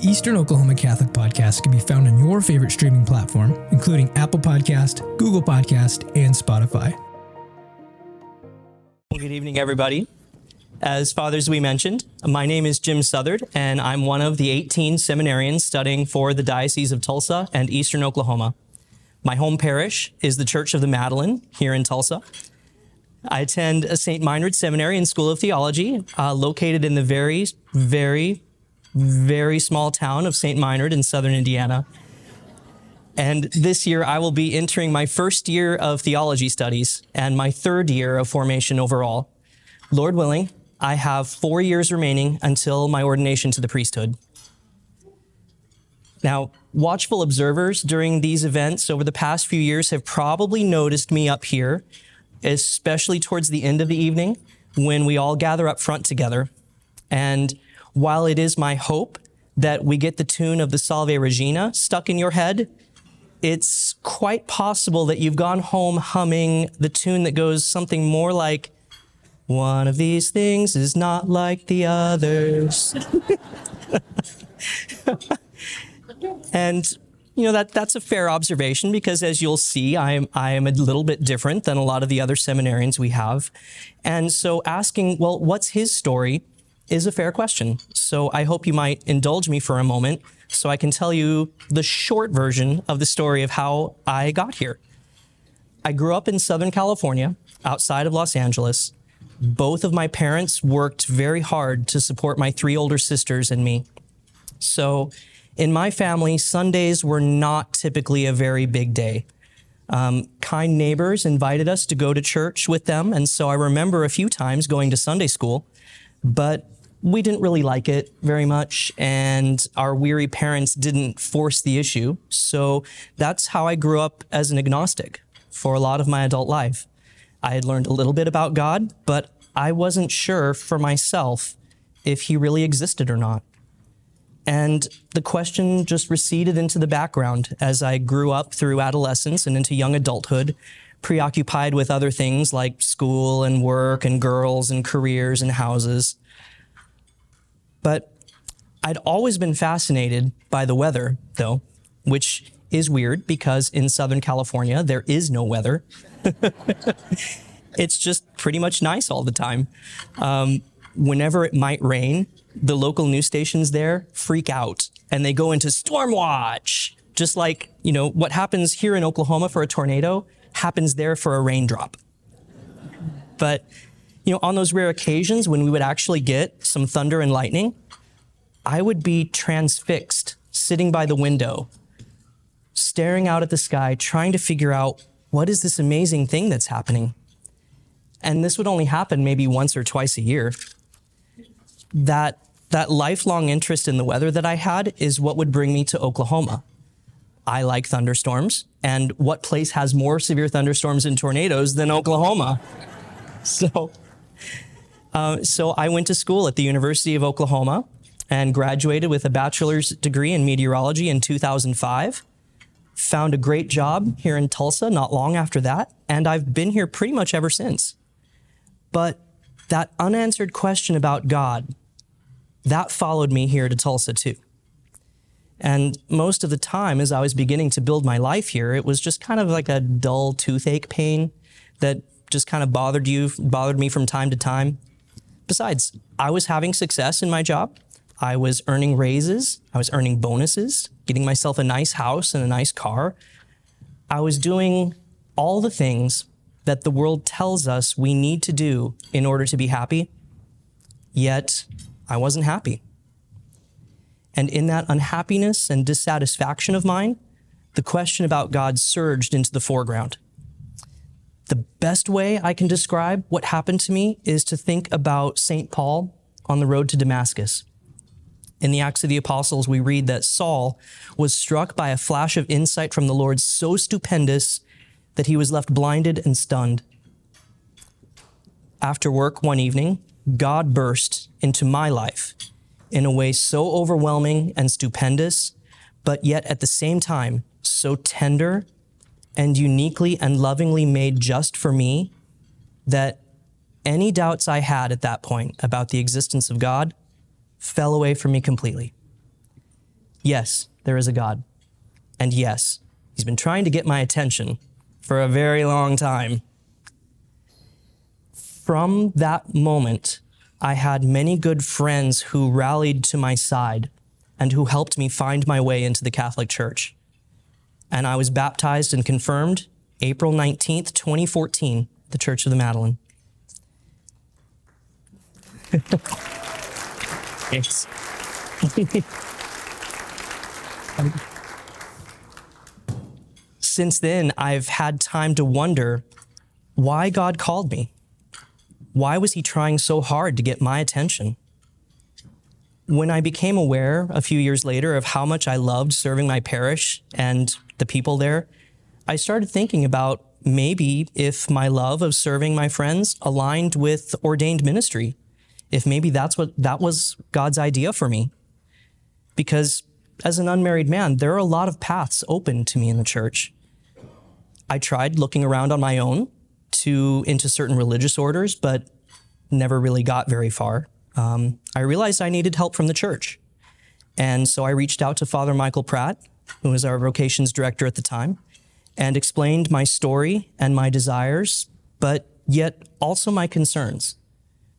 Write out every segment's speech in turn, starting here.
The Eastern Oklahoma Catholic Podcast can be found on your favorite streaming platform, including Apple Podcast, Google Podcast, and Spotify. Good evening, everybody. As fathers, we mentioned, my name is Jim Southard, and I'm one of the 18 seminarians studying for the Diocese of Tulsa and Eastern Oklahoma. My home parish is the Church of the Madeleine here in Tulsa. I attend a St. Meinrad Seminary and School of Theology, uh, located in the very, very very small town of St. Meinrad in southern Indiana. And this year, I will be entering my first year of theology studies and my third year of formation overall. Lord willing, I have four years remaining until my ordination to the priesthood. Now, watchful observers during these events over the past few years have probably noticed me up here, especially towards the end of the evening when we all gather up front together. And while it is my hope that we get the tune of the Salve Regina stuck in your head, it's quite possible that you've gone home humming the tune that goes something more like, One of these things is not like the others. and you know that that's a fair observation because as you'll see I am I am a little bit different than a lot of the other seminarians we have. And so asking, well, what's his story? Is a fair question. So I hope you might indulge me for a moment so I can tell you the short version of the story of how I got here. I grew up in Southern California, outside of Los Angeles. Both of my parents worked very hard to support my three older sisters and me. So, in my family, Sundays were not typically a very big day. Um, kind neighbors invited us to go to church with them, and so I remember a few times going to Sunday school. But we didn't really like it very much, and our weary parents didn't force the issue. So that's how I grew up as an agnostic for a lot of my adult life. I had learned a little bit about God, but I wasn't sure for myself if he really existed or not. And the question just receded into the background as I grew up through adolescence and into young adulthood, preoccupied with other things like school and work and girls and careers and houses. But I'd always been fascinated by the weather, though, which is weird because in Southern California, there is no weather. it's just pretty much nice all the time. Um, whenever it might rain, the local news stations there freak out and they go into storm watch. Just like, you know, what happens here in Oklahoma for a tornado happens there for a raindrop. But you know, on those rare occasions when we would actually get some thunder and lightning, I would be transfixed sitting by the window, staring out at the sky, trying to figure out what is this amazing thing that's happening. And this would only happen maybe once or twice a year. That, that lifelong interest in the weather that I had is what would bring me to Oklahoma. I like thunderstorms, and what place has more severe thunderstorms and tornadoes than Oklahoma? So, uh, so I went to school at the University of Oklahoma and graduated with a bachelor's degree in meteorology in 2005. Found a great job here in Tulsa not long after that, and I've been here pretty much ever since. But that unanswered question about God, that followed me here to Tulsa too. And most of the time, as I was beginning to build my life here, it was just kind of like a dull toothache pain that just kind of bothered you, bothered me from time to time. Besides, I was having success in my job. I was earning raises. I was earning bonuses, getting myself a nice house and a nice car. I was doing all the things that the world tells us we need to do in order to be happy. Yet, I wasn't happy. And in that unhappiness and dissatisfaction of mine, the question about God surged into the foreground. The best way I can describe what happened to me is to think about St. Paul on the road to Damascus. In the Acts of the Apostles, we read that Saul was struck by a flash of insight from the Lord so stupendous that he was left blinded and stunned. After work one evening, God burst into my life in a way so overwhelming and stupendous, but yet at the same time so tender and uniquely and lovingly made just for me that any doubts I had at that point about the existence of God fell away from me completely. yes, there is a God. And yes, he's been trying to get my attention for a very long time. From that moment, I had many good friends who rallied to my side and who helped me find my way into the Catholic Church. And I was baptized and confirmed April 19th, 2014, the Church of the Madeleine. Thanks. Since then, I've had time to wonder why God called me. Why was He trying so hard to get my attention? When I became aware a few years later of how much I loved serving my parish and the people there, I started thinking about maybe if my love of serving my friends aligned with ordained ministry, if maybe that's what that was God's idea for me. Because as an unmarried man, there are a lot of paths open to me in the church. I tried looking around on my own to into certain religious orders, but never really got very far. Um, I realized I needed help from the church, and so I reached out to Father Michael Pratt, who was our vocations director at the time, and explained my story and my desires, but yet also my concerns,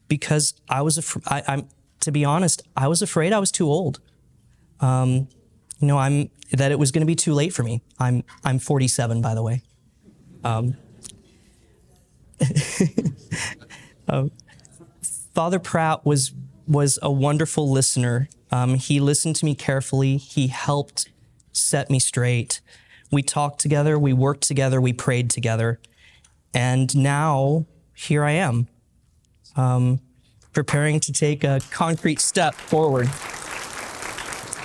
because I was af- I, I'm to be honest, I was afraid I was too old. Um, you know, I'm that it was going to be too late for me. I'm I'm 47, by the way. Um, um, Father Pratt was was a wonderful listener. Um, he listened to me carefully. He helped set me straight. We talked together. We worked together. We prayed together, and now here I am, um, preparing to take a concrete step forward.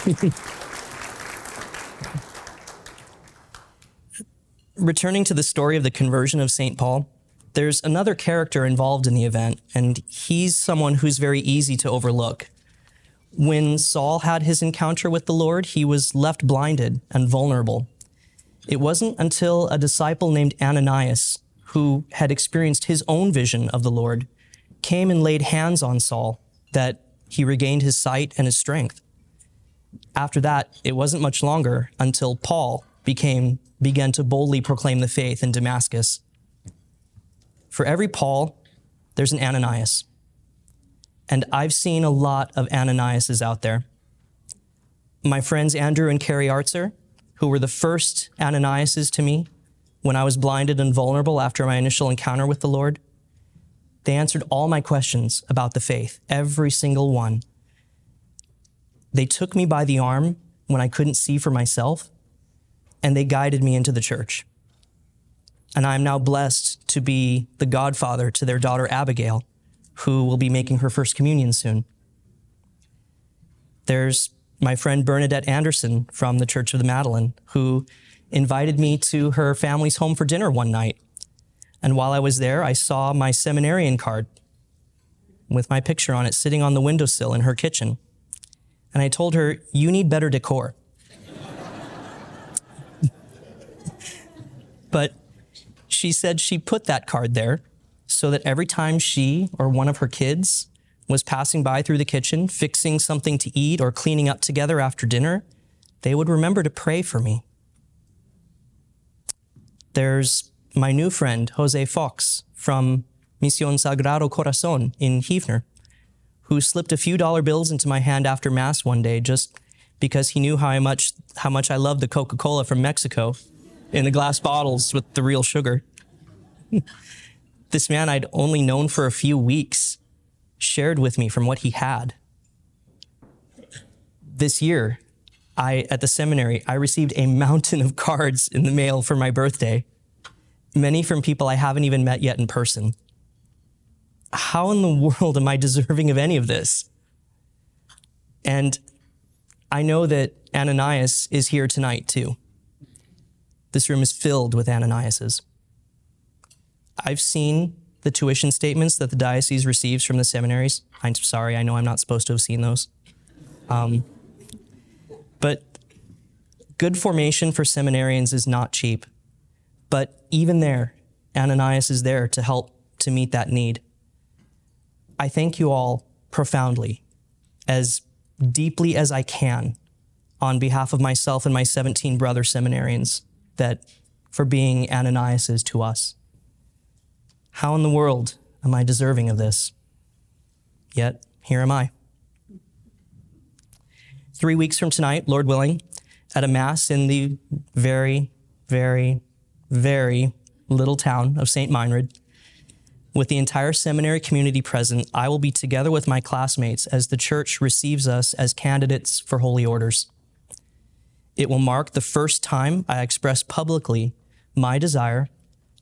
Returning to the story of the conversion of St. Paul, there's another character involved in the event, and he's someone who's very easy to overlook. When Saul had his encounter with the Lord, he was left blinded and vulnerable. It wasn't until a disciple named Ananias, who had experienced his own vision of the Lord, came and laid hands on Saul that he regained his sight and his strength. After that, it wasn't much longer until Paul became began to boldly proclaim the faith in Damascus. For every Paul, there's an Ananias. And I've seen a lot of Ananiases out there. My friends Andrew and Carrie Artzer, who were the first Ananiases to me when I was blinded and vulnerable after my initial encounter with the Lord, they answered all my questions about the faith, every single one. They took me by the arm when I couldn't see for myself, and they guided me into the church and I'm now blessed to be the godfather to their daughter Abigail, who will be making her first communion soon. There's my friend Bernadette Anderson from the Church of the Madeleine, who invited me to her family's home for dinner one night. And while I was there, I saw my seminarian card with my picture on it sitting on the windowsill in her kitchen. And I told her, You need better decor. but she said she put that card there so that every time she or one of her kids was passing by through the kitchen, fixing something to eat or cleaning up together after dinner, they would remember to pray for me. There's my new friend, Jose Fox, from Misión Sagrado Corazón in Heavener, who slipped a few dollar bills into my hand after Mass one day just because he knew how much, how much I loved the Coca Cola from Mexico in the glass bottles with the real sugar. this man I'd only known for a few weeks shared with me from what he had. This year, I at the seminary, I received a mountain of cards in the mail for my birthday, many from people I haven't even met yet in person. How in the world am I deserving of any of this? And I know that Ananias is here tonight too. This room is filled with Ananiases. I've seen the tuition statements that the diocese receives from the seminaries. I'm sorry, I know I'm not supposed to have seen those. Um, but good formation for seminarians is not cheap. But even there, Ananias is there to help to meet that need. I thank you all profoundly, as deeply as I can, on behalf of myself and my 17 brother seminarians that for being Ananiases to us. How in the world am I deserving of this? Yet here am I. Three weeks from tonight, Lord willing, at a Mass in the very, very, very little town of St. Meinrad, with the entire seminary community present, I will be together with my classmates as the church receives us as candidates for holy orders. It will mark the first time I express publicly my desire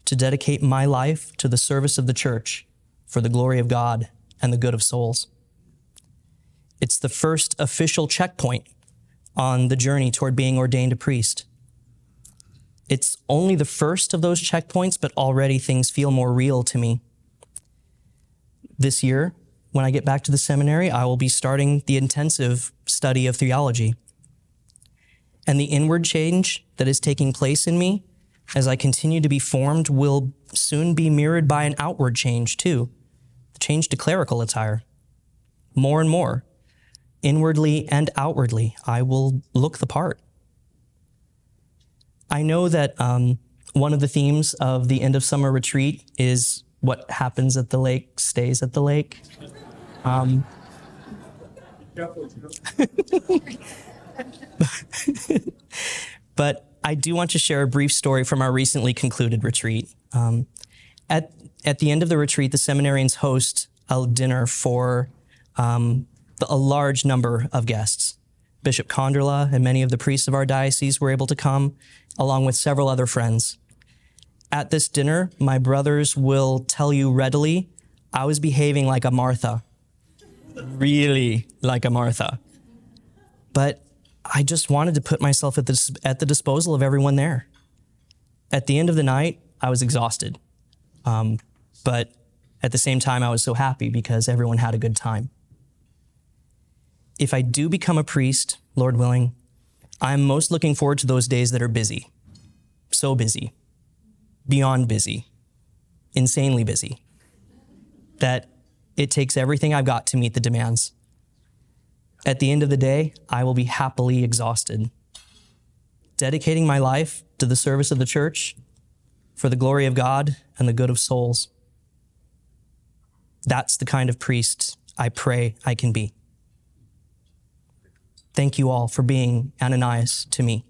to dedicate my life to the service of the church for the glory of God and the good of souls. It's the first official checkpoint on the journey toward being ordained a priest. It's only the first of those checkpoints, but already things feel more real to me. This year, when I get back to the seminary, I will be starting the intensive study of theology. And the inward change that is taking place in me as I continue to be formed will soon be mirrored by an outward change too the change to clerical attire. More and more, inwardly and outwardly, I will look the part. I know that um, one of the themes of the end of summer retreat is what happens at the lake stays at the lake. Um, but I do want to share a brief story from our recently concluded retreat. Um, at, at the end of the retreat, the seminarians host a dinner for um, a large number of guests. Bishop Konderla and many of the priests of our diocese were able to come, along with several other friends. At this dinner, my brothers will tell you readily, I was behaving like a Martha. Really like a Martha. But I just wanted to put myself at the, at the disposal of everyone there. At the end of the night, I was exhausted. Um, but at the same time, I was so happy because everyone had a good time. If I do become a priest, Lord willing, I'm most looking forward to those days that are busy. So busy. Beyond busy. Insanely busy. That it takes everything I've got to meet the demands. At the end of the day, I will be happily exhausted. Dedicating my life to the service of the church for the glory of God and the good of souls. That's the kind of priest I pray I can be. Thank you all for being Ananias to me.